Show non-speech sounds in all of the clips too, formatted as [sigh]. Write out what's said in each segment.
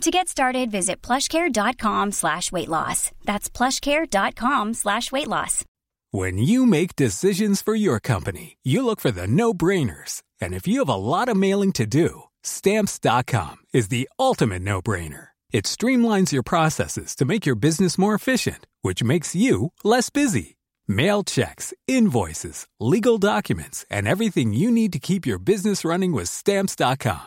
To get started, visit plushcare.com slash weight loss. That's plushcare.com slash weight loss. When you make decisions for your company, you look for the no-brainers. And if you have a lot of mailing to do, stamps.com is the ultimate no-brainer. It streamlines your processes to make your business more efficient, which makes you less busy. Mail checks, invoices, legal documents, and everything you need to keep your business running with stamps.com.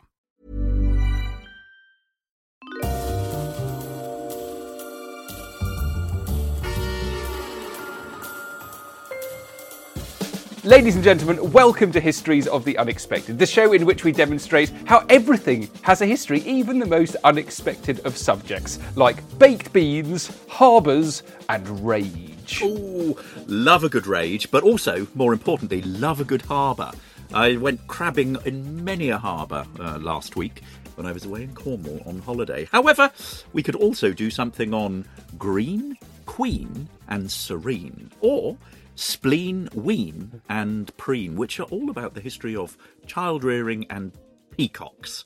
Ladies and gentlemen, welcome to Histories of the Unexpected, the show in which we demonstrate how everything has a history, even the most unexpected of subjects, like baked beans, harbours, and rage. Ooh, love a good rage, but also, more importantly, love a good harbour. I went crabbing in many a harbour uh, last week when I was away in Cornwall on holiday. However, we could also do something on green, queen, and serene, or spleen, ween, and preen, which are all about the history of child rearing and peacocks.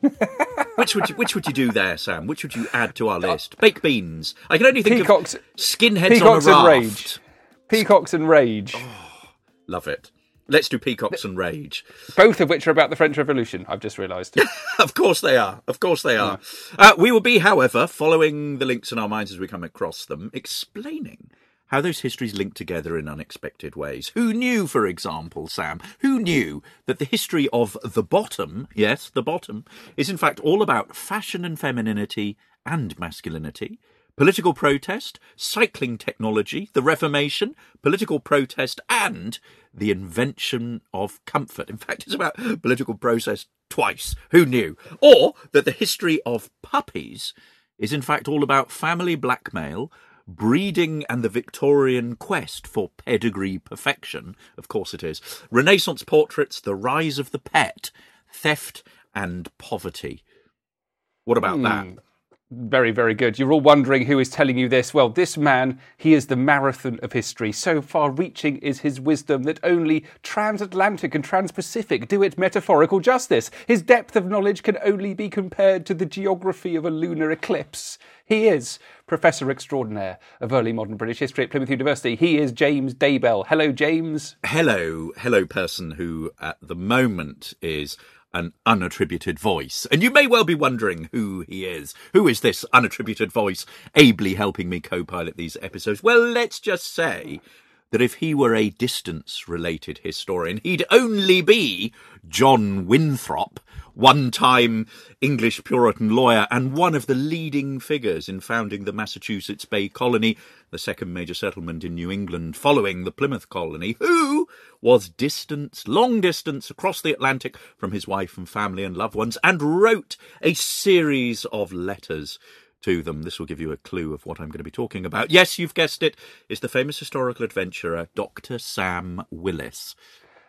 [laughs] which would you, which would you do there, Sam? Which would you add to our list? Baked beans. I can only think Peacocks- of skinheads Peacocks on a raft. and rage. Peacocks and rage, Love it. Let's do peacocks and rage. both of which are about the French Revolution, I've just realised. [laughs] Of course they are. Of course they are. Uh, we will be, however, following the links in our minds as we come across them, explaining how those histories link together in unexpected ways. Who knew, for example, Sam, who knew that the history of the bottom, yes, the bottom, is in fact all about fashion and femininity and masculinity? Political protest, cycling technology, the Reformation, political protest, and the invention of comfort. In fact, it's about political process twice. Who knew? Or that the history of puppies is in fact all about family blackmail, breeding, and the Victorian quest for pedigree perfection. Of course it is. Renaissance portraits, the rise of the pet, theft, and poverty. What about hmm. that? Very, very good. You're all wondering who is telling you this. Well, this man, he is the marathon of history. So far reaching is his wisdom that only transatlantic and transpacific do it metaphorical justice. His depth of knowledge can only be compared to the geography of a lunar eclipse. He is Professor Extraordinaire of Early Modern British History at Plymouth University. He is James Daybell. Hello, James. hello, hello, person who at the moment is an unattributed voice. And you may well be wondering who he is. Who is this unattributed voice ably helping me co pilot these episodes? Well, let's just say that if he were a distance related historian, he'd only be John Winthrop, one time English Puritan lawyer and one of the leading figures in founding the Massachusetts Bay Colony, the second major settlement in New England following the Plymouth colony, who was distance, long distance across the Atlantic from his wife and family and loved ones, and wrote a series of letters to them. This will give you a clue of what I'm going to be talking about. Yes, you've guessed it. It's the famous historical adventurer, Dr. Sam Willis.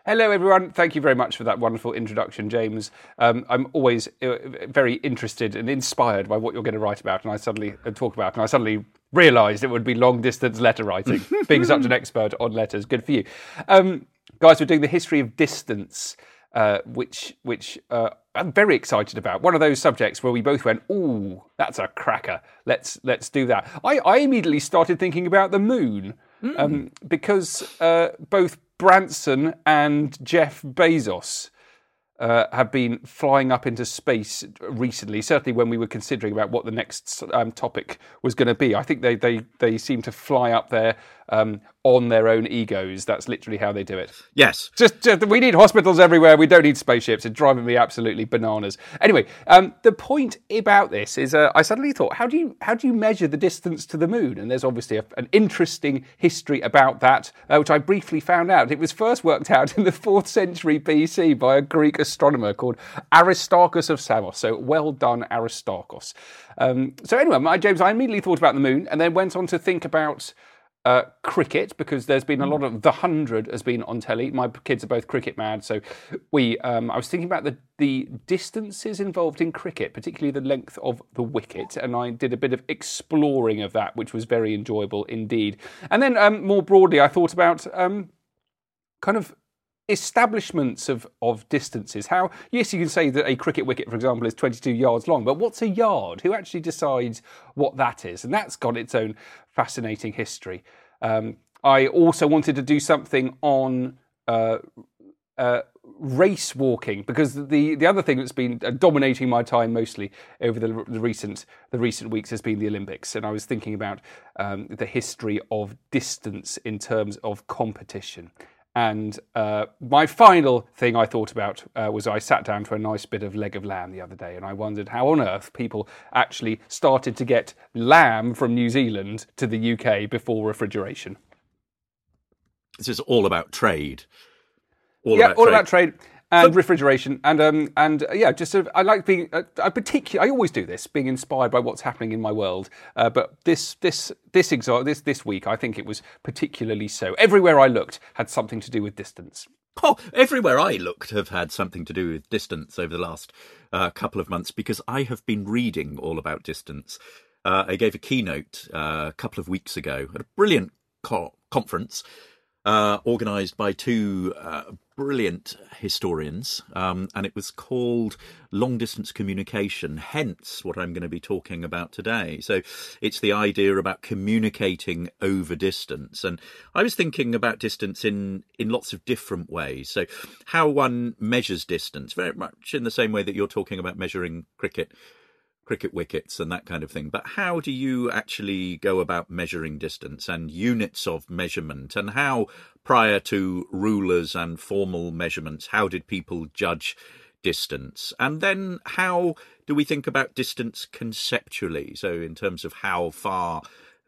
Hello, everyone. Thank you very much for that wonderful introduction, James. Um, I'm always uh, very interested and inspired by what you're going to write about, and I suddenly uh, talk about, and I suddenly realised it would be long distance letter writing. [laughs] Being such an expert on letters, good for you, um, guys. We're doing the history of distance, uh, which which uh, I'm very excited about. One of those subjects where we both went, "Ooh, that's a cracker. Let's let's do that." I, I immediately started thinking about the moon um, because uh, both Branson and Jeff Bezos uh, have been flying up into space recently. Certainly, when we were considering about what the next um, topic was going to be, I think they they they seem to fly up there um, on their own egos. That's literally how they do it. Yes. Just, just we need hospitals everywhere. We don't need spaceships. It's driving me absolutely bananas. Anyway, um, the point about this is, uh, I suddenly thought, how do you how do you measure the distance to the moon? And there's obviously a, an interesting history about that, uh, which I briefly found out. It was first worked out in the fourth century BC by a Greek astronomer called Aristarchus of Samos. So well done, Aristarchus. Um, so anyway, my James, I immediately thought about the moon, and then went on to think about uh, cricket because there's been a lot of the hundred has been on telly. My kids are both cricket mad, so we. Um, I was thinking about the the distances involved in cricket, particularly the length of the wicket, and I did a bit of exploring of that, which was very enjoyable indeed. And then um, more broadly, I thought about um, kind of establishments of, of distances. How, yes, you can say that a cricket wicket, for example, is 22 yards long, but what's a yard? Who actually decides what that is? And that's got its own fascinating history. Um, I also wanted to do something on uh, uh, race walking because the the other thing that's been uh, dominating my time mostly over the, the recent the recent weeks has been the Olympics, and I was thinking about um, the history of distance in terms of competition. And uh, my final thing I thought about uh, was I sat down for a nice bit of leg of lamb the other day, and I wondered how on earth people actually started to get lamb from New Zealand to the UK before refrigeration. This is all about trade. All yeah, about all trade. about trade and so, refrigeration and um and uh, yeah just sort of, I like being uh, I particular I always do this being inspired by what's happening in my world. Uh, but this this this exa- this this week I think it was particularly so. Everywhere I looked had something to do with distance. Oh, everywhere I looked have had something to do with distance over the last uh, couple of months because I have been reading all about distance. Uh, I gave a keynote uh, a couple of weeks ago at a brilliant co- conference uh, organised by two uh, brilliant historians, um, and it was called Long Distance Communication, hence what I'm going to be talking about today. So it's the idea about communicating over distance. And I was thinking about distance in, in lots of different ways. So, how one measures distance, very much in the same way that you're talking about measuring cricket cricket wickets and that kind of thing. But how do you actually go about measuring distance and units of measurement? And how, prior to rulers and formal measurements, how did people judge distance? And then how do we think about distance conceptually? So, in terms of how far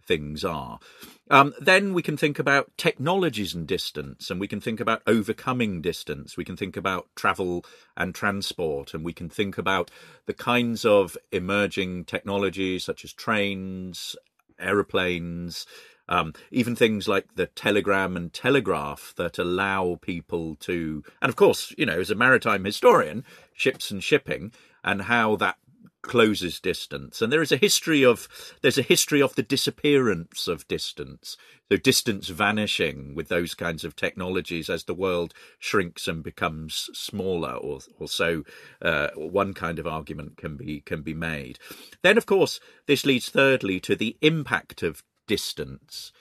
things are. Um, then we can think about technologies and distance, and we can think about overcoming distance. We can think about travel and transport, and we can think about the kinds of emerging technologies such as trains, aeroplanes, um, even things like the telegram and telegraph that allow people to, and of course, you know, as a maritime historian, ships and shipping, and how that closes distance. And there is a history of there's a history of the disappearance of distance. So distance vanishing with those kinds of technologies as the world shrinks and becomes smaller or, or so uh, one kind of argument can be can be made. Then of course this leads thirdly to the impact of distance.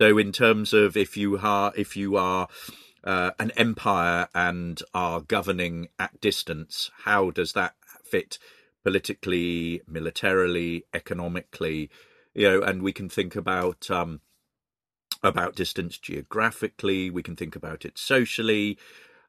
So in terms of if you are if you are uh, an empire and are governing at distance how does that fit politically, militarily, economically, you know, and we can think about um, about distance geographically. We can think about it socially.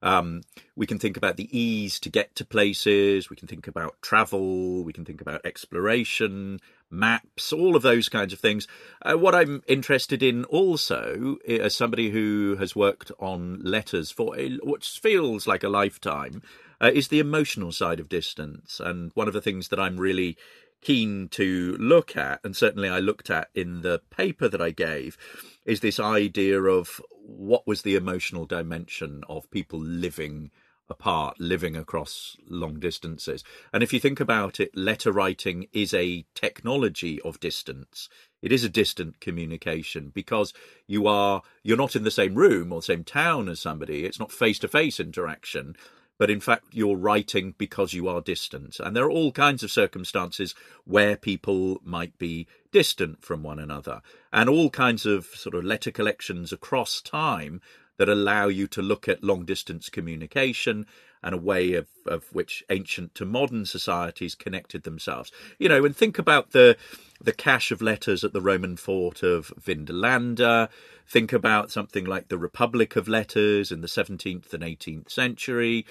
Um, we can think about the ease to get to places. We can think about travel. We can think about exploration, maps, all of those kinds of things. Uh, what I'm interested in also, as somebody who has worked on letters for a, what feels like a lifetime, uh, is the emotional side of distance. And one of the things that I'm really keen to look at, and certainly I looked at in the paper that I gave, is this idea of what was the emotional dimension of people living apart, living across long distances. And if you think about it, letter writing is a technology of distance. It is a distant communication because you are you're not in the same room or the same town as somebody. It's not face to face interaction but in fact you're writing because you are distant. And there are all kinds of circumstances where people might be distant from one another, and all kinds of sort of letter collections across time that allow you to look at long distance communication and a way of, of which ancient to modern societies connected themselves. You know, and think about the the cache of letters at the Roman fort of Vindolanda. Think about something like the Republic of Letters in the 17th and 18th century.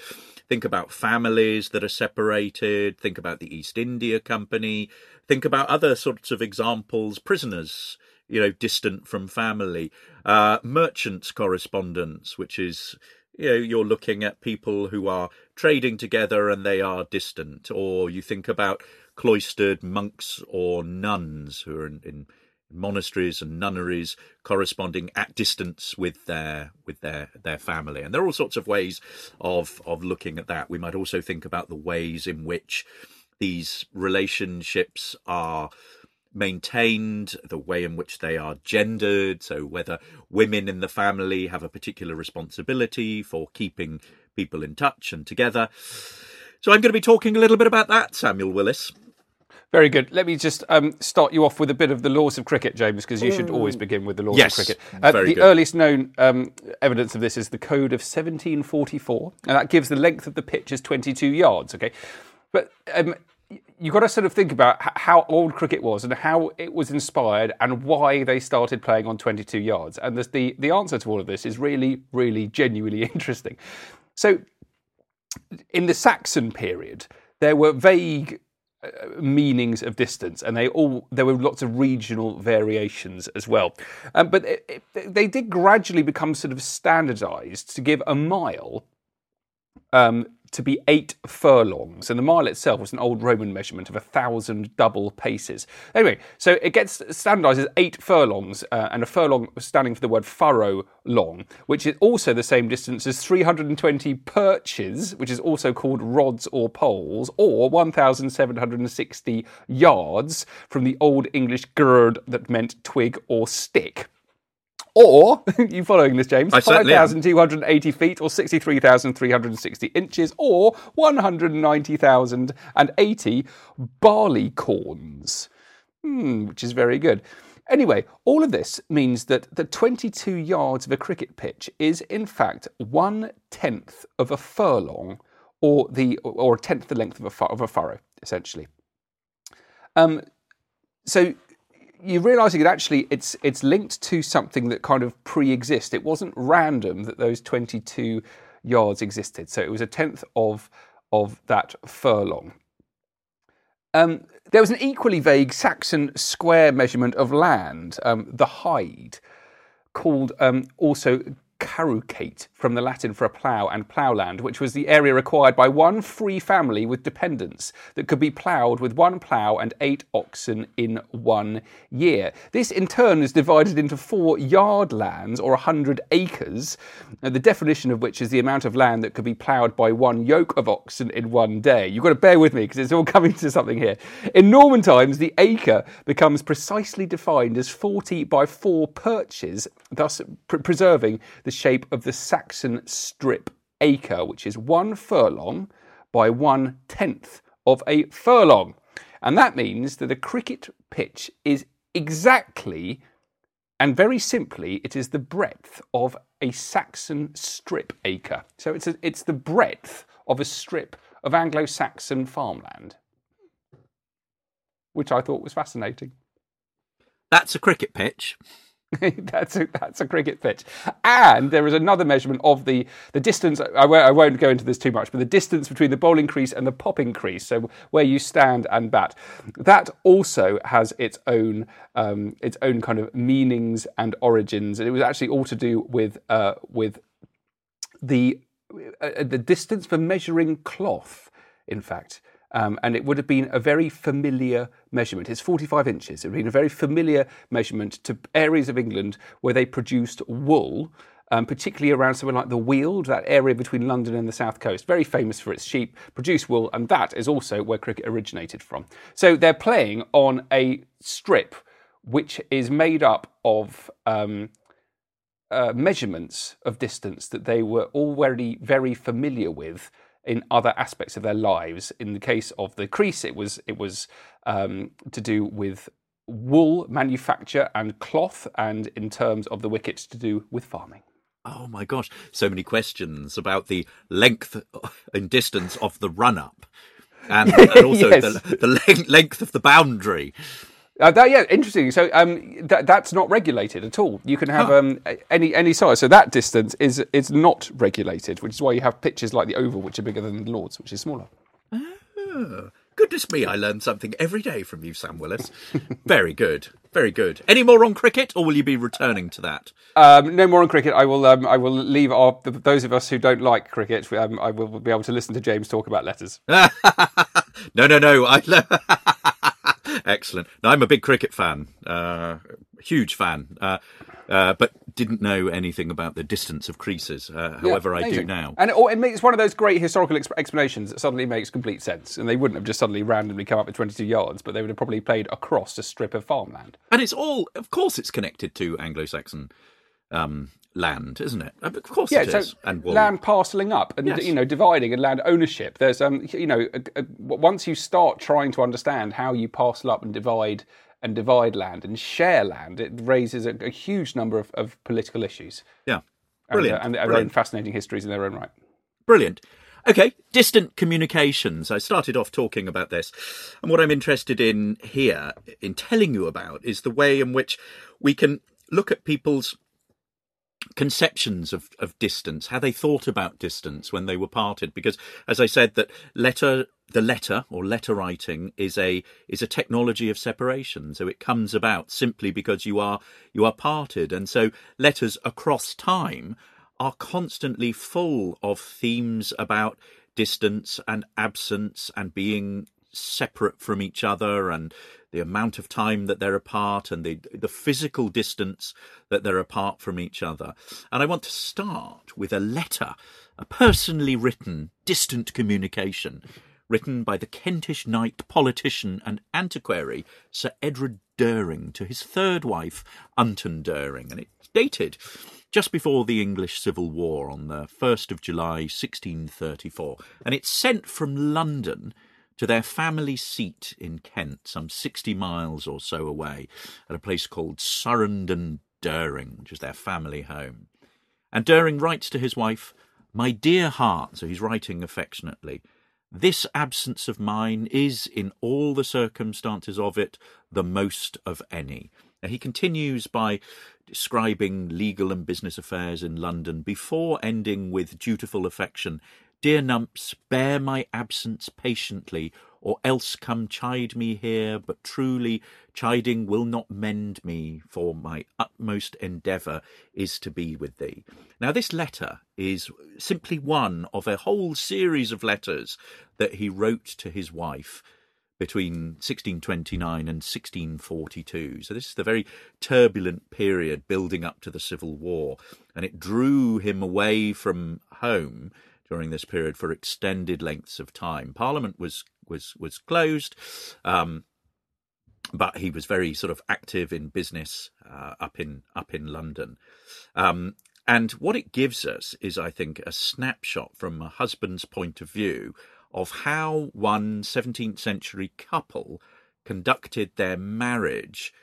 Think about families that are separated. Think about the East India Company. Think about other sorts of examples, prisoners you know, distant from family. Uh, merchants' correspondence, which is you know you're looking at people who are trading together and they are distant or you think about cloistered monks or nuns who are in, in monasteries and nunneries corresponding at distance with their with their their family. And there are all sorts of ways of of looking at that. We might also think about the ways in which these relationships are maintained, the way in which they are gendered, so whether women in the family have a particular responsibility for keeping people in touch and together. So I'm going to be talking a little bit about that, Samuel Willis. Very good. Let me just um, start you off with a bit of the laws of cricket, James, because you should always begin with the laws yes, of cricket. Uh, the good. earliest known um, evidence of this is the Code of 1744, and that gives the length of the pitch as 22 yards. Okay, but um, you've got to sort of think about how old cricket was and how it was inspired and why they started playing on 22 yards. And the, the answer to all of this is really, really genuinely [laughs] interesting. So, in the Saxon period, there were vague uh, meanings of distance, and they all there were lots of regional variations as well. Um, but it, it, they did gradually become sort of standardised to give a mile um, to be eight furlongs, and the mile itself was an old Roman measurement of a thousand double paces. Anyway, so it gets standardised as eight furlongs, uh, and a furlong standing for the word furrow long, which is also the same distance as 320 perches, which is also called rods or poles, or 1,760 yards from the Old English gird that meant twig or stick. Or, [laughs] you following this, James? I certainly 5,280 feet or 63,360 inches or 190,080 barley corns. Hmm, which is very good. Anyway, all of this means that the 22 yards of a cricket pitch is in fact one tenth of a furlong, or the or a tenth the length of a, of a furrow, essentially. Um, so you're realizing that actually it's it's linked to something that kind of pre-exists. It wasn't random that those 22 yards existed. So it was a tenth of of that furlong. Um, there was an equally vague Saxon square measurement of land, um, the hide, called um, also carucate from the Latin for a plough and ploughland, which was the area required by one free family with dependents that could be ploughed with one plough and eight oxen in one year. This in turn is divided into four yard lands or 100 acres, uh, the definition of which is the amount of land that could be ploughed by one yoke of oxen in one day. You've got to bear with me because it's all [laughs] coming to something here. In Norman times, the acre becomes precisely defined as 40 by 4 perches, thus pr- preserving the shape of the Saxon strip acre, which is one furlong by one tenth of a furlong. And that means that a cricket pitch is exactly and very simply, it is the breadth of a Saxon strip acre. So it's, a, it's the breadth of a strip of Anglo Saxon farmland, which I thought was fascinating. That's a cricket pitch. [laughs] that's a, that's a cricket pitch. And there is another measurement of the, the distance. I won't, I won't go into this too much, but the distance between the bowling crease and the popping crease, so where you stand and bat, that also has its own um, its own kind of meanings and origins. And it was actually all to do with uh, with the uh, the distance for measuring cloth. In fact, um, and it would have been a very familiar measurement. It's 45 inches. It would have been a very familiar measurement to areas of England where they produced wool. Um, particularly around somewhere like the Weald, that area between London and the south coast, very famous for its sheep, produce wool, and that is also where cricket originated from. So they're playing on a strip which is made up of um, uh, measurements of distance that they were already very familiar with in other aspects of their lives. In the case of the crease, it was it was um, to do with wool manufacture and cloth, and in terms of the wickets, to do with farming. Oh my gosh, so many questions about the length and distance of the run up. And, and [laughs] also Yes. the, the length, length of the boundary. Uh, that, yeah, interesting. So um, that, that's not regulated at all. You can have um, any any size. So that distance is is not regulated, which is why you have pitches like the Oval, which are bigger than the Lords, which is smaller. Goodness me, I learn something every day from you, Sam Willis. [laughs] Very good, very good. Any more on cricket, or will you be returning to that? Um, no more on cricket. I will. Um, I will leave our th- those of us who don't like cricket. Um, I will be able to listen to James talk about letters. [laughs] no, no, no. I [laughs] excellent. No, I'm a big cricket fan, uh, huge fan, uh, uh, but didn't know anything about the distance of creases. Uh, however, I do now. And it, it makes one of those great historical ex- explanations that suddenly makes complete sense. And they wouldn't have just suddenly randomly come up with 22 yards, but they would have probably played across a strip of farmland. And it's all, of course, it's connected to Anglo-Saxon um, land, isn't it? Of course, Yeah, it so is. And land parceling up and Yes. you know dividing and land ownership. There's um you know a, a, once you start trying to understand how you parcel up and divide and divide land and share land, it raises a, a huge number of, of political issues. yeah, And, brilliant. uh, and their own brilliant. fascinating histories in their own right. Brilliant. Okay, distant communications. I started off talking about this. And what I'm interested in here, in telling you about, is the way in which we can look at people's conceptions of, of distance, how they thought about distance when they were parted. Because, as I said, that letter, the letter or letter writing is a is a technology of separation. So it comes about simply because you are you are parted, and so letters across time are constantly full of themes about distance and absence and being separate from each other and the amount of time that they're apart and the the physical distance that they're apart from each other. And I want to start with a letter, a personally written distant communication written by the Kentish knight, politician and antiquary Sir Edward Dering to his third wife, Unton Dering, and it's dated just before the English Civil War on the 1st of July 1634, and it's sent from London to their family seat in Kent, some 60 miles or so away, at a place called Surrenden Dering, which is their family home. And Dering writes to his wife, My dear heart, so he's writing affectionately, this absence of mine is, in all the circumstances of it, the most of any. Now, he continues by describing legal and business affairs in London before ending with dutiful affection. Dear Numps, bear my absence patiently, or else come chide me here, but truly chiding will not mend me, for my utmost endeavour is to be with thee. Now, this letter is simply one of a whole series of letters that he wrote to his wife between 1629 and 1642. So this is the very turbulent period building up to the Civil War, and it drew him away from home during this period for extended lengths of time. Parliament was was was closed. Um, but he was very sort of active in business uh, up in up in London. Um, and what it gives us is, I think, a snapshot from a husband's point of view of how one 17th century couple conducted their marriage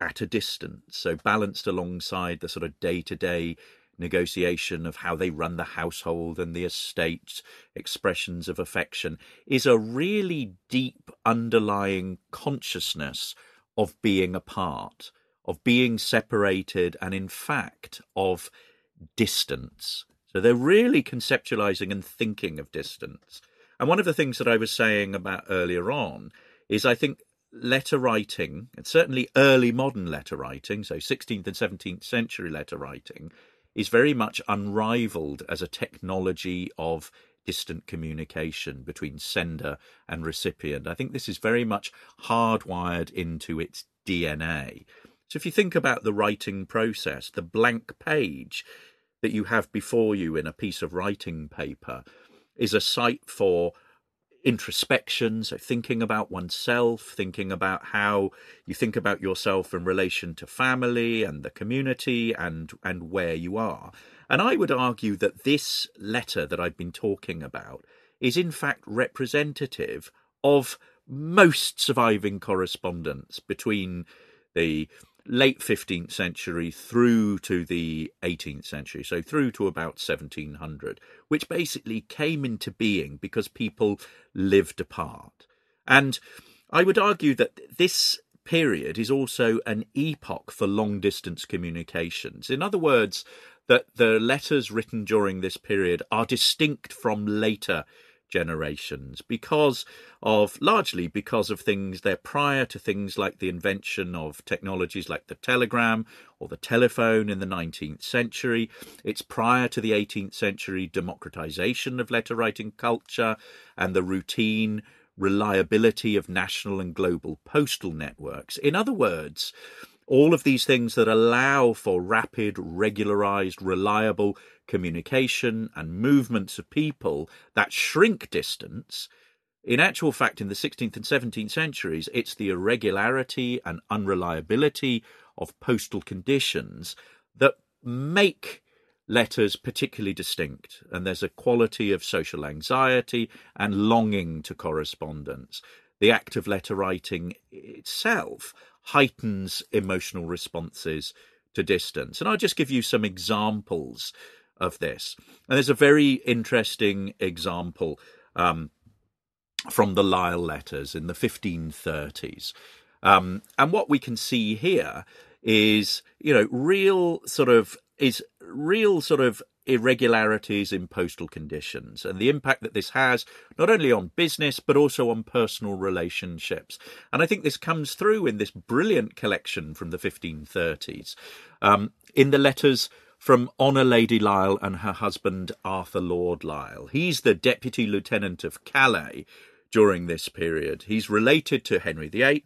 at a distance, so balanced alongside the sort of day to day negotiation of how they run the household and the estate, expressions of affection, is a really deep underlying consciousness of being apart, of being separated, and in fact, of distance. So they're really conceptualizing and thinking of distance. And one of the things that I was saying about earlier on is I think letter writing, and certainly early modern letter writing, so 16th and 17th century letter writing, is very much unrivaled as a technology of distant communication between sender and recipient. I think this is very much hardwired into its DNA. So if you think about the writing process, the blank page that you have before you in a piece of writing paper is a site for introspection, so thinking about oneself, thinking about how you think about yourself in relation to family and the community and and where you are. And I would argue that this letter that I've been talking about is in fact representative of most surviving correspondence between the late 15th century through to the 18th century, so through to about 1700, which basically came into being because people lived apart. And I would argue that this period is also an epoch for long distance communications. In other words, that the letters written during this period are distinct from later generations because of largely because of things they're prior to things like the invention of technologies like the telegram or the telephone in the 19th century. It's prior to the 18th century democratization of letter writing culture and the routine reliability of national and global postal networks. In other words all of these things that allow for rapid, regularized, reliable communication and movements of people that shrink distance. In actual fact, in the 16th and 17th centuries, it's the irregularity and unreliability of postal conditions that make letters particularly distinct, and there's a quality of social anxiety and longing to correspondence. The act of letter writing itself heightens emotional responses to distance. And I'll just give you some examples of this. And there's a very interesting example um, from the Lisle letters in the 1530s. Um, and what we can see here is, you know, real sort of is real sort of irregularities in postal conditions and the impact that this has not only on business but also on personal relationships. And I think this comes through in this brilliant collection from the 1530s. Um, in the letters from Honor Lady Lisle and her husband Arthur Lord Lisle. He's the deputy lieutenant of Calais during this period. He's related to Henry VIII.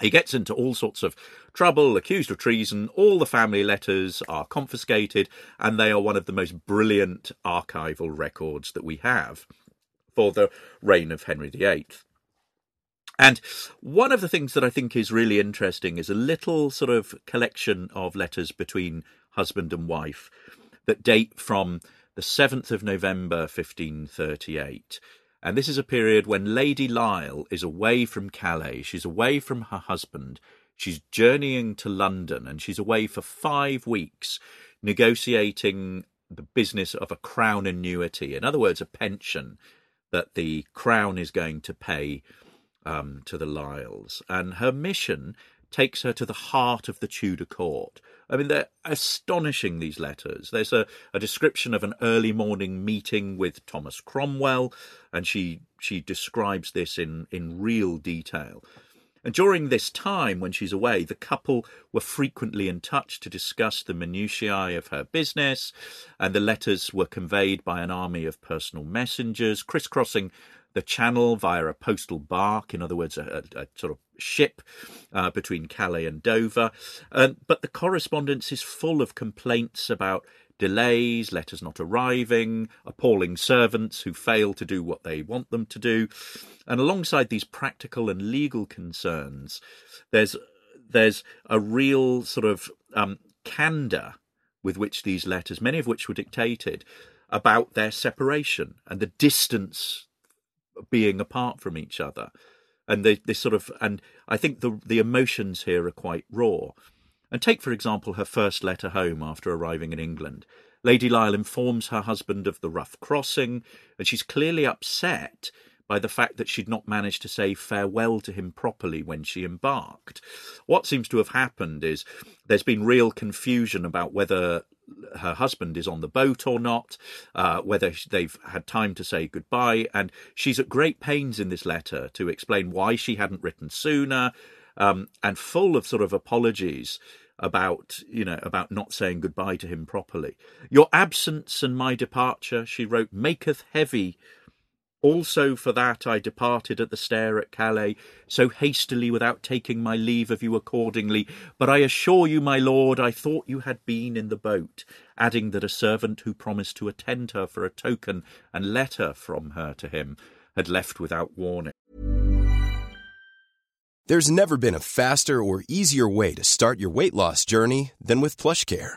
He gets into all sorts of trouble, accused of treason. All the family letters are confiscated, and they are one of the most brilliant archival records that we have for the reign of Henry VIII. And one of the things that I think is really interesting is a little sort of collection of letters between husband and wife that date from the 7th of November 1538 and this is a period when Lady Lisle is away from Calais. She's away from her husband. She's journeying to London and she's away for five weeks negotiating the business of a crown annuity. In other words, a pension that the crown is going to pay um, to the Lisles. And her mission takes her to the heart of the Tudor court. I mean, they're astonishing, these letters. There's a, a description of an early morning meeting with Thomas Cromwell, and she, she describes this in, in real detail. And during this time, when she's away, the couple were frequently in touch to discuss the minutiae of her business, and the letters were conveyed by an army of personal messengers, crisscrossing the channel via a postal bark, in other words, a, a, a sort of ship uh, between Calais and Dover. Uh, but the correspondence is full of complaints about delays, letters not arriving, appalling servants who fail to do what they want them to do. And alongside these practical and legal concerns, there's there's a real sort of um, candor with which these letters, many of which were dictated, about their separation and the distance being apart from each other. And they, they sort of and i think the the emotions here are quite raw. And take for example her first letter home after arriving in england. Lady Lisle informs her husband of the rough crossing and she's clearly upset by the fact that she'd not managed to say farewell to him properly when she embarked. What seems to have happened is there's been real confusion about whether her husband is on the boat or not, uh, whether they've had time to say goodbye. And she's at great pains in this letter to explain why she hadn't written sooner, um, and full of sort of apologies about you know about not saying goodbye to him properly. Your absence and my departure, she wrote, maketh heavy also for that I departed at the stair at Calais, so hastily without taking my leave of you accordingly. But I assure you, my lord, I thought you had been in the boat, adding that a servant who promised to attend her for a token and letter from her to him had left without warning. There's never been a faster or easier way to start your weight loss journey than with PlushCare.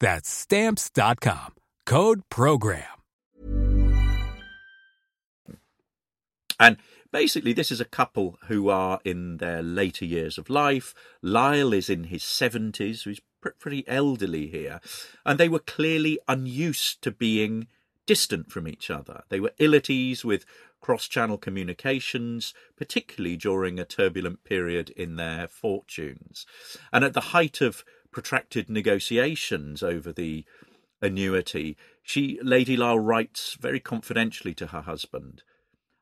That's stamps.com. Code program. And basically, this is a couple who are in their later years of life. Lisle is in his 70s, so he's pretty elderly here, and they were clearly unused to being distant from each other. They were ill at ease with cross channel communications, particularly during a turbulent period in their fortunes. And at the height of protracted negotiations over the annuity, she, Lady Lisle, writes very confidentially to her husband.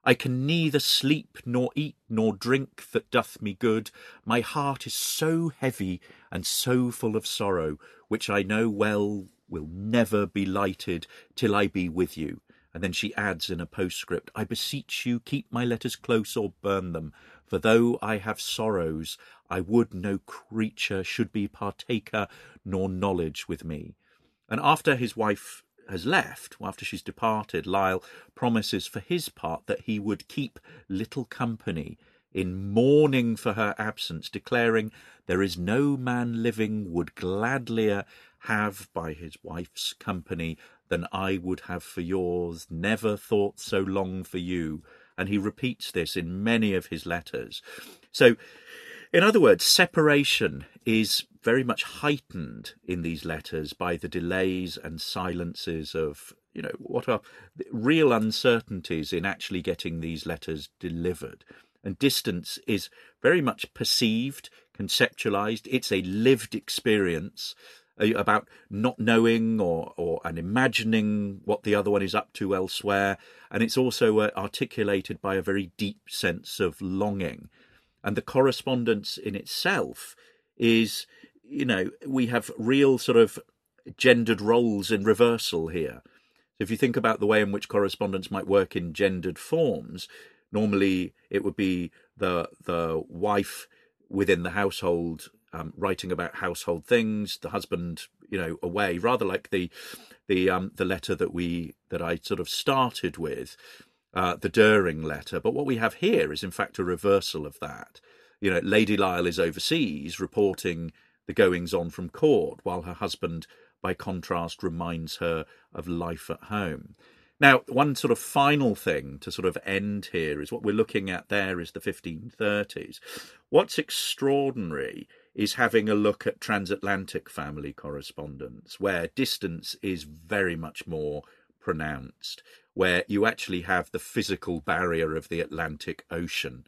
I can neither sleep nor eat nor drink that doth me good. My heart is so heavy and so full of sorrow, which I know well will never be lighted till I be with you. And then she adds in a postscript, I beseech you keep my letters close or burn them, for though I have sorrows, I would no creature should be partaker nor knowledge with me. And after his wife has left, after she's departed, Lisle promises for his part that he would keep little company in mourning for her absence, declaring, There is no man living would gladlier have by his wife's company than I would have for yours, never thought so long for you. And he repeats this in many of his letters. So, in other words, separation is very much heightened in these letters by the delays and silences of, you know, what are real uncertainties in actually getting these letters delivered. And distance is very much perceived, conceptualized. It's a lived experience about not knowing or, or and imagining what the other one is up to elsewhere. And it's also uh, articulated by a very deep sense of longing. And the correspondence in itself is you know, we have real sort of gendered roles in reversal here. So if you think about the way in which correspondence might work in gendered forms, normally it would be the the wife within the household um, writing about household things, the husband, you know, away, rather like the the um, the letter that we that I sort of started with, uh, the Dering letter. But what we have here is in fact a reversal of that. You know, Lady Lisle is overseas reporting the goings on from court, while her husband, by contrast, reminds her of life at home. Now, one sort of final thing to sort of end here is what we're looking at there is the 1530s. What's extraordinary is having a look at transatlantic family correspondence, where distance is very much more pronounced, where you actually have the physical barrier of the Atlantic Ocean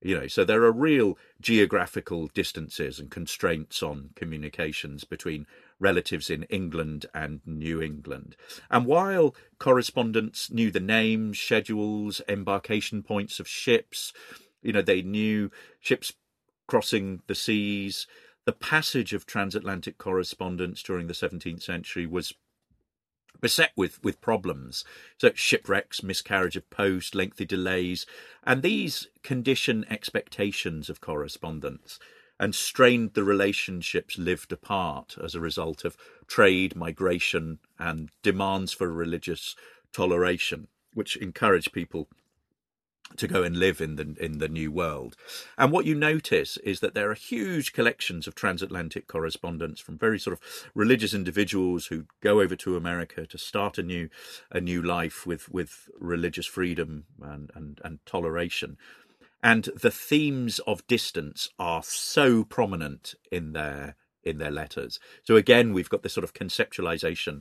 you know, so there are real geographical distances and constraints on communications between relatives in England and New England. And while correspondents knew the names, schedules, embarkation points of ships, you know, they knew ships crossing the seas, the passage of transatlantic correspondence during the 17th century was beset with with problems. So shipwrecks miscarriage of post lengthy delays and these condition expectations of correspondence and strained the relationships lived apart as a result of trade migration and demands for religious toleration which encouraged people to go and live in the in the new world. And what you notice is that there are huge collections of transatlantic correspondence from very sort of religious individuals who go over to America to start a new a new life with with religious freedom and and, and toleration. And the themes of distance are so prominent in their in their letters. So again, we've got this sort of conceptualization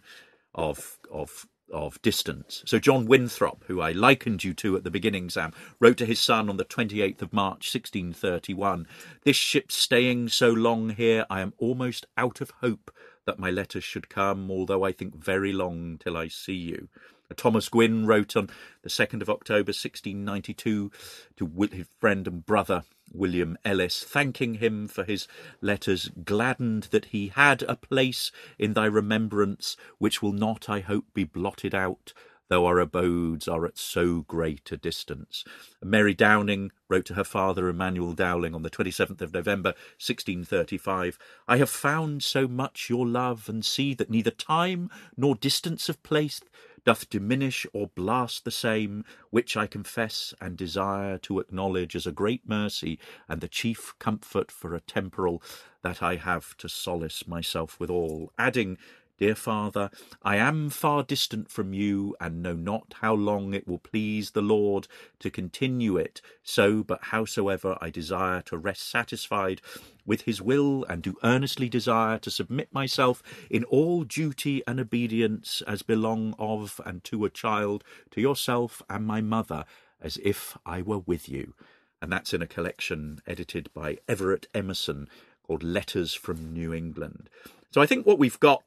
of of of distance. So John Winthrop, who I likened you to at the beginning, Sam, wrote to his son on the 28th of March, 1631, This ship staying so long here, I am almost out of hope that my letters should come, although I think very long till I see you. Thomas Gwynn wrote on the 2nd of October 1692 to his friend and brother William Ellis, thanking him for his letters, gladdened that he had a place in thy remembrance, which will not, I hope, be blotted out, though our abodes are at so great a distance. Mary Downing wrote to her father, Emmanuel Downing, on the 27th of November, 1635, I have found so much your love, and see that neither time nor distance of place doth diminish or blast the same, which I confess and desire to acknowledge as a great mercy and the chief comfort for a temporal that I have to solace myself withal, adding Dear Father, I am far distant from you, and know not how long it will please the Lord to continue it. So, but howsoever I desire to rest satisfied with his will, and do earnestly desire to submit myself in all duty and obedience as belong of and to a child, to yourself and my mother, as if I were with you. And that's in a collection edited by Everett Emerson called Letters from New England. So I think what we've got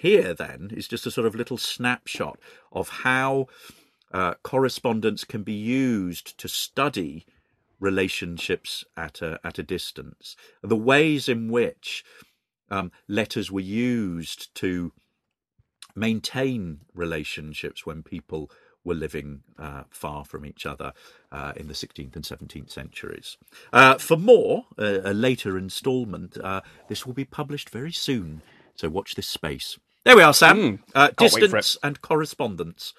here then is just a sort of little snapshot of how uh, correspondence can be used to study relationships at a at a distance, the ways in which um, letters were used to maintain relationships when people were living uh, far from each other uh, in the 16th and 17th centuries. Uh, for more, a later instalment, uh, this will be published very soon so watch this space. There we are, Sam. Mm, uh, distance and correspondence.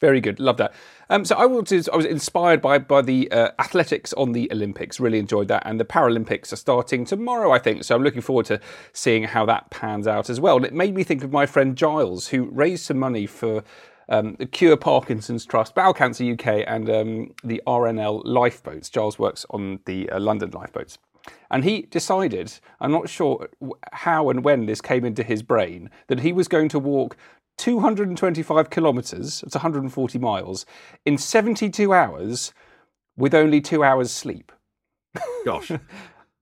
Very good, love that. Um, so I was I was inspired by by the uh, athletics on the Olympics. Really enjoyed that, and the Paralympics are starting tomorrow, I think. So I'm looking forward to seeing how that pans out as well. And it made me think of my friend Giles, who raised some money for um, the Cure Parkinson's Trust, Bowel Cancer UK, and um, the RNLI lifeboats. Giles works on the uh, London lifeboats. And he decided, I'm not sure how and when this came into his brain, that he was going to walk 225 kilometres, it's 140 miles, in 72 hours with only two hours sleep. Gosh. [laughs]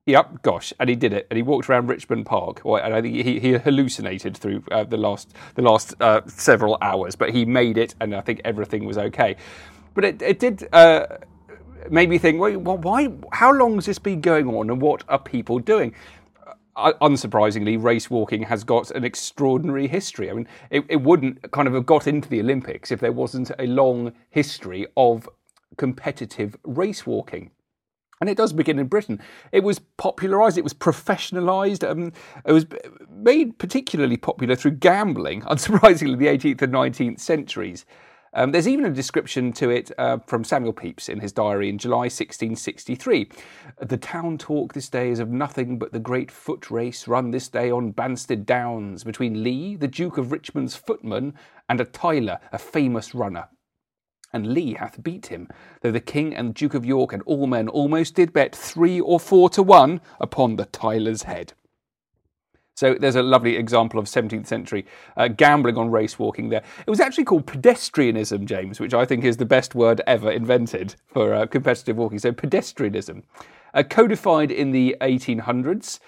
Yep, gosh, and he did it, and he walked around Richmond Park, and I think he, he hallucinated through uh, the last the last uh, several hours, but he made it, and I think everything was okay. But it, it did uh, made me think, well, why? How long has this been going on, and what are people doing? Uh, unsurprisingly, race walking has got an extraordinary history. I mean, it, it wouldn't kind of have got into the Olympics if there wasn't a long history of competitive race walking. And it does begin in Britain. It was popularised, it was professionalised, um, it was made particularly popular through gambling, [laughs] unsurprisingly, the 18th and 19th centuries. Um, there's even a description to it uh, from Samuel Pepys in his diary in July 1663. The town talk this day is of nothing but the great foot race run this day on Banstead Downs between Lee, the Duke of Richmond's footman, and a Tyler, a famous runner. And Lee hath beat him, though the King and Duke of York and all men almost did bet three or four to one upon the Tyler's head. So there's a lovely example of 17th century uh, gambling on race walking there. It was actually called pedestrianism, James, which I think is the best word ever invented for uh, competitive walking. So pedestrianism, uh, codified in the 1800s.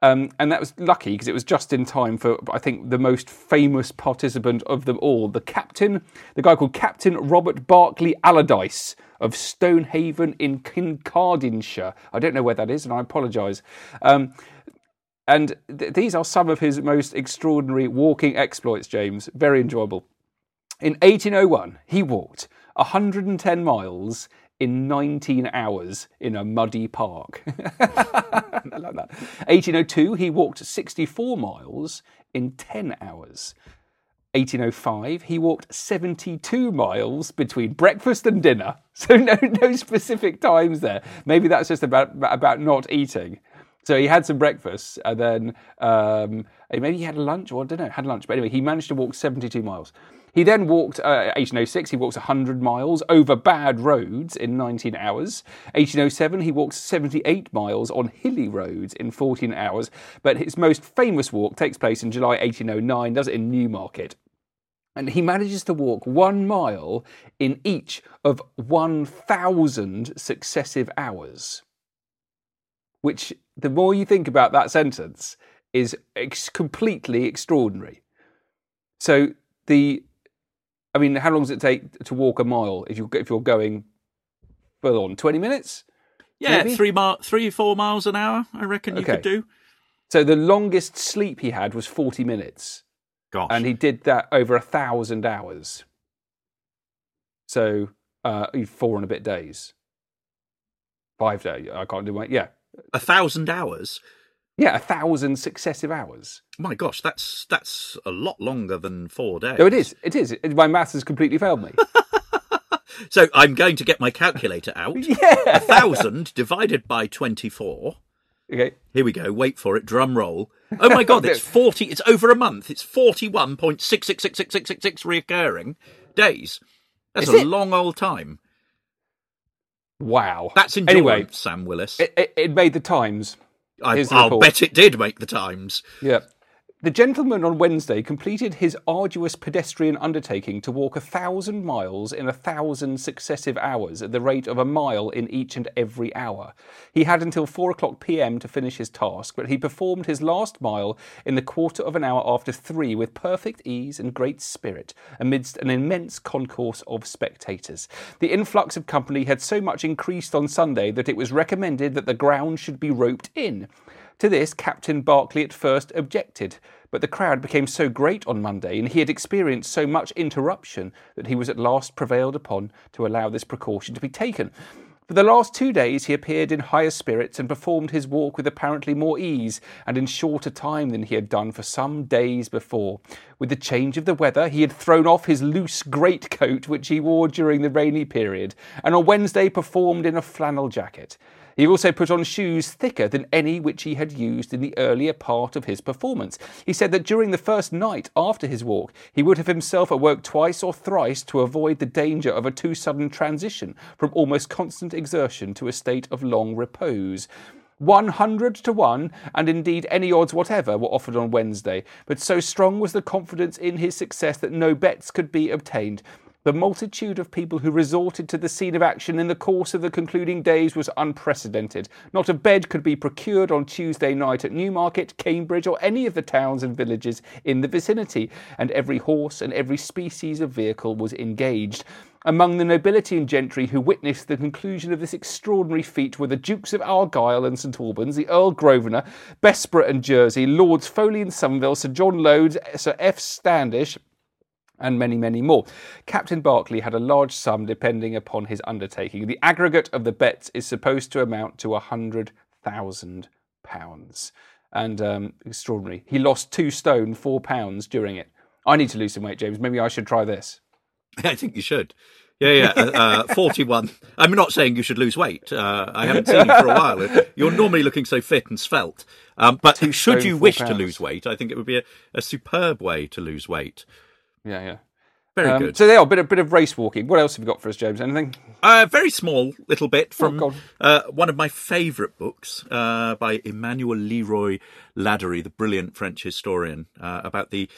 Um, and that was lucky because it was just in time for, I think, the most famous participant of them all, the captain, the guy called Captain Robert Barclay Allardyce of Stonehaven in Kincardineshire. I don't know where that is, and I apologise. Um, and th- these are some of his most extraordinary walking exploits, James. Very enjoyable. In 1801, he walked 110 miles in 19 hours in a muddy park. [laughs] I like that. 1802, he walked 64 miles in 10 hours. 1805, he walked 72 miles between breakfast and dinner. [laughs] So no, no specific times there. Maybe that's just about about not eating. So he had some breakfast and then um, maybe he had a lunch or I don't know, had lunch. But anyway, he managed to walk 72 miles. He then walked, uh, 1806, he walks 100 miles over bad roads in 19 hours. 1807, he walks 78 miles on hilly roads in 14 hours. But his most famous walk takes place in July 1809, does it in Newmarket. And he manages to walk one mile in each of 1,000 successive hours. Which, the more you think about that sentence, is ex- completely extraordinary. So the I mean, how long does it take to walk a mile if you if you're going full on? Twenty minutes? Yeah, Maybe? three mile, three four miles an hour. I reckon you Okay. could do. So the longest sleep he had was forty minutes, Gosh, and he did that over a thousand hours. So uh, four and a bit days, five days. I can't do my yeah, a thousand hours. yeah, a thousand successive hours. My gosh, that's that's a lot longer than four days. No, it is. It is. My maths has completely failed me. [laughs] So I'm going to get my calculator out. [laughs] yeah. A thousand divided by twenty-four. Okay. Here we go. Wait for it. Drum roll. Oh my god, it's [laughs] forty. It's over a month. It's forty-one point six six six six six six six recurring days. That's Is a it? long old time. Wow. That's endurance, Anyway, Sam Willis. it, it, it made the Times. I, I'll report. bet it did make the Times. Yeah. The gentleman on Wednesday completed his arduous pedestrian undertaking to walk a thousand miles in a thousand successive hours at the rate of a mile in each and every hour. He had until four o'clock p.m. to finish his task, but he performed his last mile in the quarter of an hour after three with perfect ease and great spirit amidst an immense concourse of spectators. The influx of company had so much increased on Sunday that it was recommended that the ground should be roped in. To this, Captain Barclay at first objected, but the crowd became so great on Monday and he had experienced so much interruption that he was at last prevailed upon to allow this precaution to be taken. For the last two days, he appeared in higher spirits and performed his walk with apparently more ease and in shorter time than he had done for some days before. With the change of the weather, he had thrown off his loose greatcoat which he wore during the rainy period, and on Wednesday performed in a flannel jacket. He also put on shoes thicker than any which he had used in the earlier part of his performance. He said that during the first night after his walk, he would have himself awoke twice or thrice to avoid the danger of a too sudden transition from almost constant exertion to a state of long repose. 100 to 1, and indeed any odds whatever, were offered on Wednesday, but so strong was the confidence in his success that no bets could be obtained. The multitude of people who resorted to the scene of action in the course of the concluding days was unprecedented. Not a bed could be procured on Tuesday night at Newmarket, Cambridge, or any of the towns and villages in the vicinity, and every horse and every species of vehicle was engaged. Among the nobility and gentry who witnessed the conclusion of this extraordinary feat were the Dukes of Argyll and St Albans, the Earl Grosvenor, Bessborough and Jersey, Lords Foley and Somerville, Sir John Lodes, Sir F. Standish, and many, many more. Captain Barclay had a large sum depending upon his undertaking. The aggregate of the bets is supposed to amount to a hundred thousand pounds. And um, extraordinary. He lost two stone, four pounds during it. I need to lose some weight, James. Maybe I should try this. [laughs] I think you should. Yeah, yeah. Uh, uh, [laughs] 41. I'm not saying you should lose weight. Uh, I haven't seen you for a while. You're normally looking so fit and svelte. Um, but should stone, you wish to lose weight, I think it would be a, a superb way to lose weight. Yeah, yeah. Very Um, good. So there, a bit, a bit of race walking. What else have you got for us, James? Anything? A very small little bit from on. uh, one of my favourite books uh, by Emmanuel Leroy Laddery, the brilliant French historian, uh, about the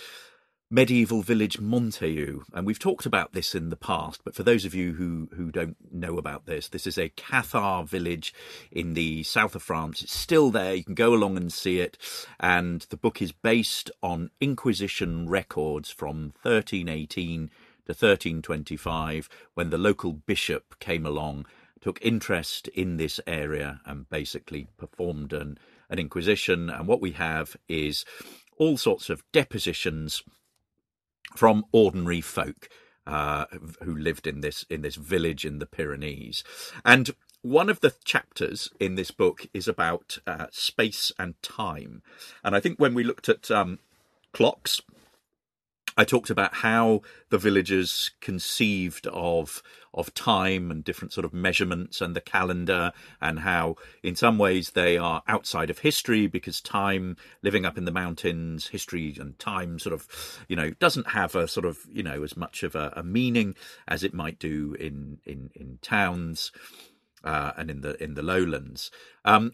medieval village Montaillou. And we've talked about this in the past, but for those of you who, who don't know about this, this is a Cathar village in the south of France. It's still there. You can go along and see it. And the book is based on Inquisition records from 1318 to 1325 when the local bishop came along, took interest in this area, and basically performed an, an inquisition. And what we have is all sorts of depositions from ordinary folk uh, who lived in this in this village in the Pyrenees, and one of the chapters in this book is about uh, space and time, and I think when we looked at um, clocks I talked about how the villagers conceived of of time and different sort of measurements and the calendar and how in some ways they are outside of history because time living up in the mountains history and time sort of you know doesn't have a sort of you know as much of a, a meaning as it might do in in in towns uh, and in the in the lowlands um,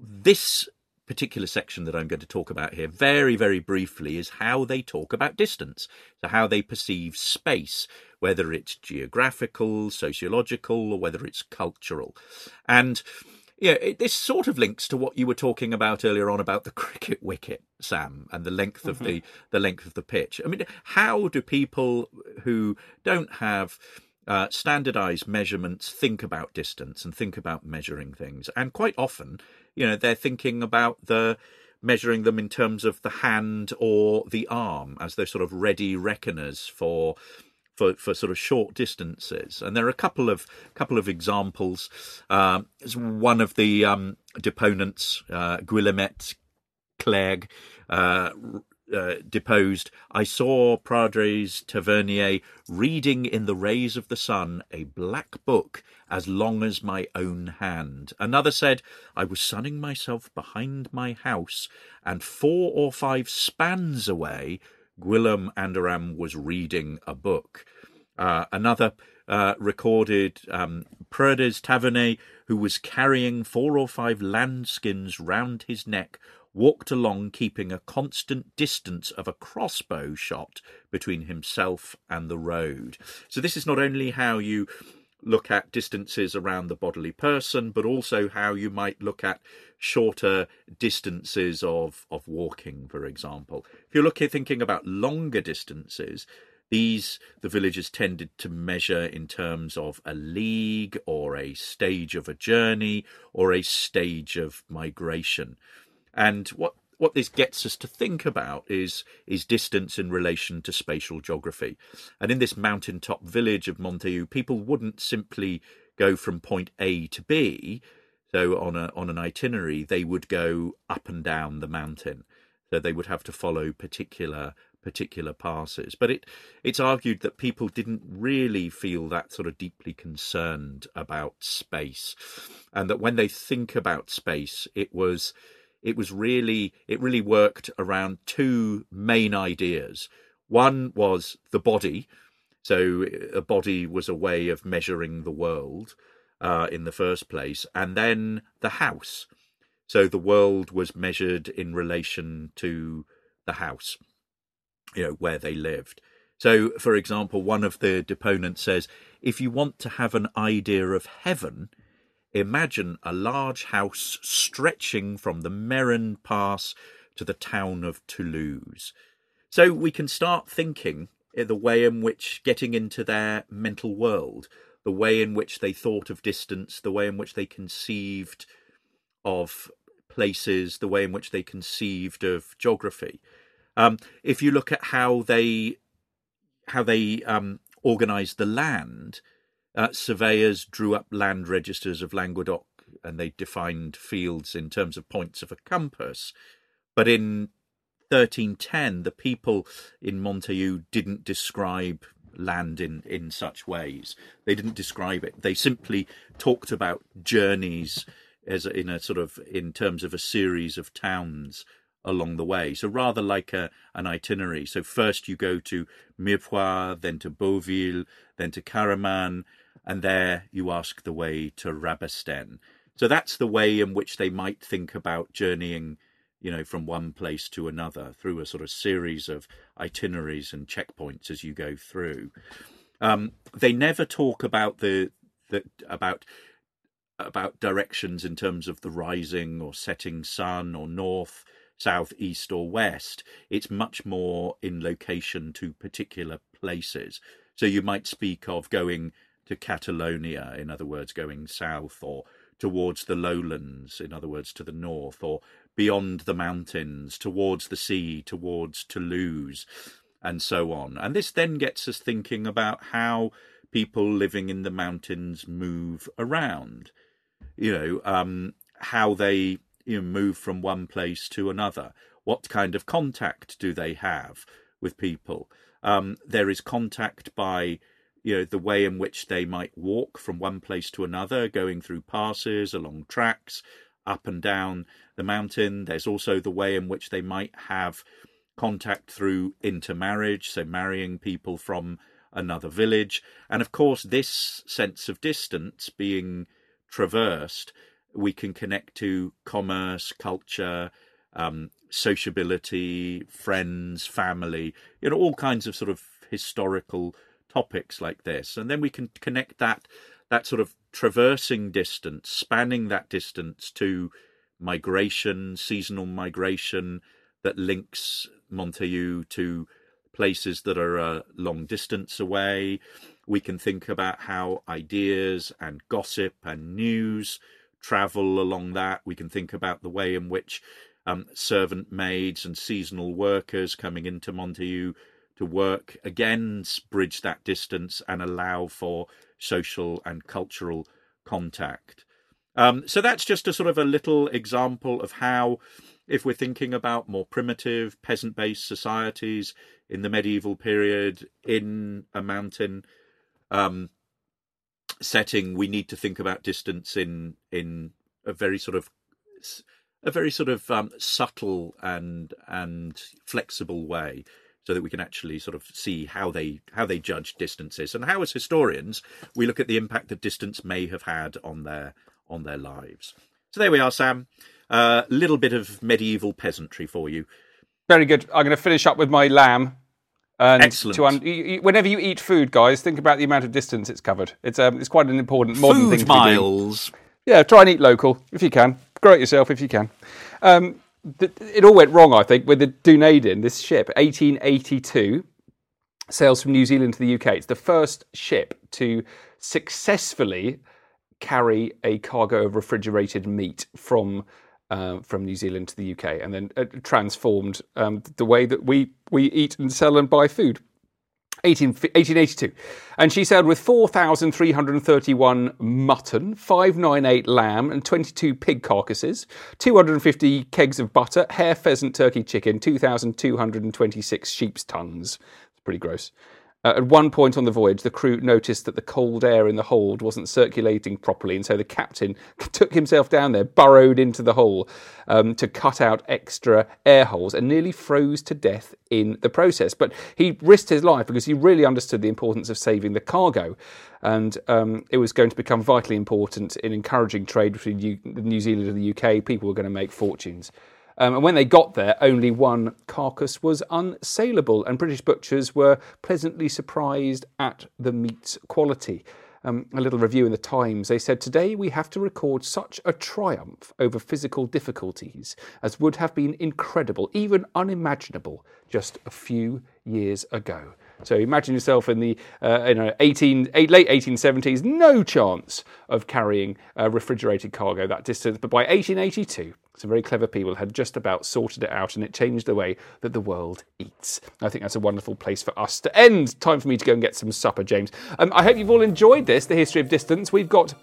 this particular section that I'm going to talk about here, very, very briefly, is how they talk about distance. So, how they perceive space, whether it's geographical, sociological, or whether it's cultural. And yeah, it, this sort of links to what you were talking about earlier on about the cricket wicket, Sam, and the length of mm-hmm. the the length of the pitch. I mean, how do people who don't have uh, standardized measurements think about distance and think about measuring things? And quite often, you know they're thinking about the measuring them in terms of the hand or the arm as those sort of ready reckoners for for, for sort of short distances. And there are a couple of couple of examples. Um, one of the um, deponents, uh, Guillemette Clergue, uh, uh, deposed, I saw Prades Tavernier reading in the rays of the sun a black book as long as my own hand. Another said, I was sunning myself behind my house, and four or five spans away, Guillaume Andorran was reading a book. Uh, another uh, recorded um, Prades Tavernier, who was carrying four or five lambskins round his neck walked along keeping a constant distance of a crossbow shot between himself and the road. So, this is not only how you look at distances around the bodily person, but also how you might look at shorter distances of, of walking, for example. If you're looking thinking about longer distances, these the villagers tended to measure in terms of a league or a stage of a journey or a stage of migration. And what what this gets us to think about is is distance in relation to spatial geography. And in this mountaintop village of Montaillou, people wouldn't simply go from point A to B. So on a on an itinerary, they would go up and down the mountain. So they would have to follow particular particular passes. But it it's argued that people didn't really feel that sort of deeply concerned about space, and that when they think about space, it was it was really it really worked around two main ideas. One was the body, so a body was a way of measuring the world uh, in the first place, and then the house. So the world was measured in relation to the house, you know, where they lived. So, for example, one of the deponents says, if you want to have an idea of heaven, Imagine a large house stretching from the Merens Pass to the town of Toulouse. So we can start thinking the way in which getting into their mental world, the way in which they thought of distance, the way in which they conceived of places, the way in which they conceived of geography. Um, if you look at how they how they um, organized the land, uh, surveyors drew up land registers of Languedoc and they defined fields in terms of points of a compass. But in 1310, the people in Montaillou didn't describe land in, in such ways. They didn't describe it. They simply talked about journeys as in a sort of in terms of a series of towns along the way. So rather like a, an itinerary. So first you go to Mirepoix, then to Beauville, then to Caraman, and there you ask the way to Rabastens. So that's the way in which they might think about journeying, you know, from one place to another through a sort of series of itineraries and checkpoints as you go through. Um, they never talk about the, the about about directions in terms of the rising or setting sun or north south, east, or west. It's much more in location to particular places. So you might speak of going to Catalonia, in other words, going south, or towards the lowlands, in other words, to the north, or beyond the mountains, towards the sea, towards Toulouse, and so on. And this then gets us thinking about how people living in the mountains move around. You know, um, how they you know, move from one place to another. What kind of contact do they have with people? Um, there is contact by you know the way in which they might walk from one place to another, going through passes, along tracks, up and down the mountain. There's also the way in which they might have contact through intermarriage, so marrying people from another village. And of course, this sense of distance being traversed, we can connect to commerce, culture, um, sociability, friends, family, you know, all kinds of sort of historical topics like this. And then we can connect that that sort of traversing distance, spanning that distance to migration, seasonal migration that links Montaillou to places that are a long distance away. We can think about how ideas and gossip and news travel along that. We can think about the way in which um, servant maids and seasonal workers coming into Montaillou to work again bridge that distance and allow for social and cultural contact. Um, so that's just a sort of a little example of how, if we're thinking about more primitive peasant based societies in the medieval period in a mountain um, setting, we need to think about distance in in a very sort of a very sort of um, subtle and and flexible way so that we can actually sort of see how they how they judge distances and how as historians we look at the impact that distance may have had on their on their lives. So there we are, Sam. A uh, little bit of medieval peasantry for you. Very good. I'm going to finish up with my lamb. And Excellent. Un- whenever you eat food, guys, think about the amount of distance it's covered. It's um, it's quite an important modern food thing. miles. Yeah, try and eat local if you can. Grow it yourself if you can. Um, it all went wrong, I think, with the Dunedin, this ship, 1882, sails from New Zealand to the UK. It's the first ship to successfully carry a cargo of refrigerated meat from uh, from New Zealand to the UK, and then uh, transformed um, the way that we we eat and sell and buy food. 18, 1882. And she sailed with 4,331 mutton, 598 lamb, and 22 pig carcasses, 250 kegs of butter, hare, pheasant, turkey, chicken, 2,226 sheep's tongues. It's pretty gross. Uh, at one point on the voyage, the crew noticed that the cold air in the hold wasn't circulating properly, and so the captain [laughs] took himself down there, burrowed into the hole um, to cut out extra air holes, and nearly froze to death in the process. But he risked his life because he really understood the importance of saving the cargo, and um, it was going to become vitally important in encouraging trade between New Zealand and the UK. People were going to make fortunes. Um, and when they got there, only one carcass was unsaleable, and British butchers were pleasantly surprised at the meat's quality. Um, a little review in the Times, they said, Today we have to record such a triumph over physical difficulties as would have been incredible, even unimaginable, just a few years ago. So imagine yourself in the uh, you know 18, late 1870s, no chance of carrying a refrigerated cargo that distance. But by 1882, some very clever people had just about sorted it out, and it changed the way that the world eats. I think that's a wonderful place for us to end. Time for me to go and get some supper, James. Um, I hope you've all enjoyed this, the history of distance. We've got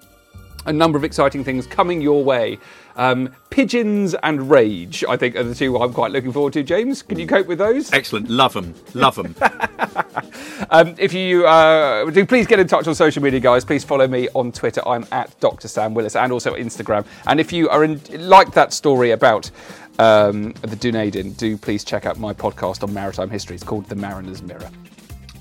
a number of exciting things coming your way. Um, pigeons and rage, I think, are the two I'm quite looking forward to. James, can you cope with those? Excellent. Love them. Love them. [laughs] um, if you uh, do, please get in touch on social media, guys. Please follow me on Twitter. I'm at Dr. Sam Willis and also Instagram. And if you are in, like that story about um, the Dunedin, do please check out my podcast on maritime history. It's called The Mariner's Mirror.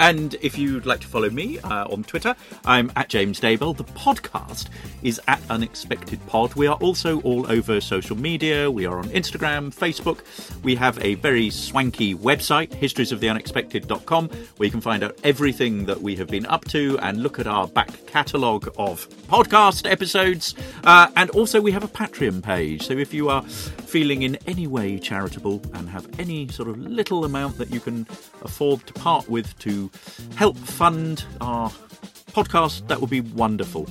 And if you'd like to follow me uh, on Twitter, I'm at James Daybell. The podcast is at Unexpected Pod. We are also all over social media. We are on Instagram, Facebook. We have a very swanky website, historiesoftheunexpected.com, where you can find out everything that we have been up to and look at our back catalogue of podcast episodes. Uh, and also, we have a Patreon page. So if you are feeling in any way charitable and have any sort of little amount that you can afford to part with to help fund our podcast, that would be wonderful.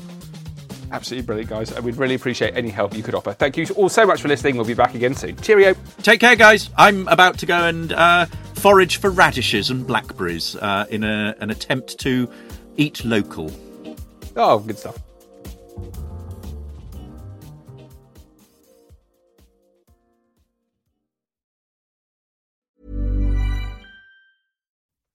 Absolutely brilliant, guys. And We'd really appreciate any help you could offer. Thank you all so much for listening. We'll be back again soon. Cheerio. Take care, guys. I'm about to go and uh, forage for radishes and blackberries uh, in a, an attempt to eat local. Oh, good stuff.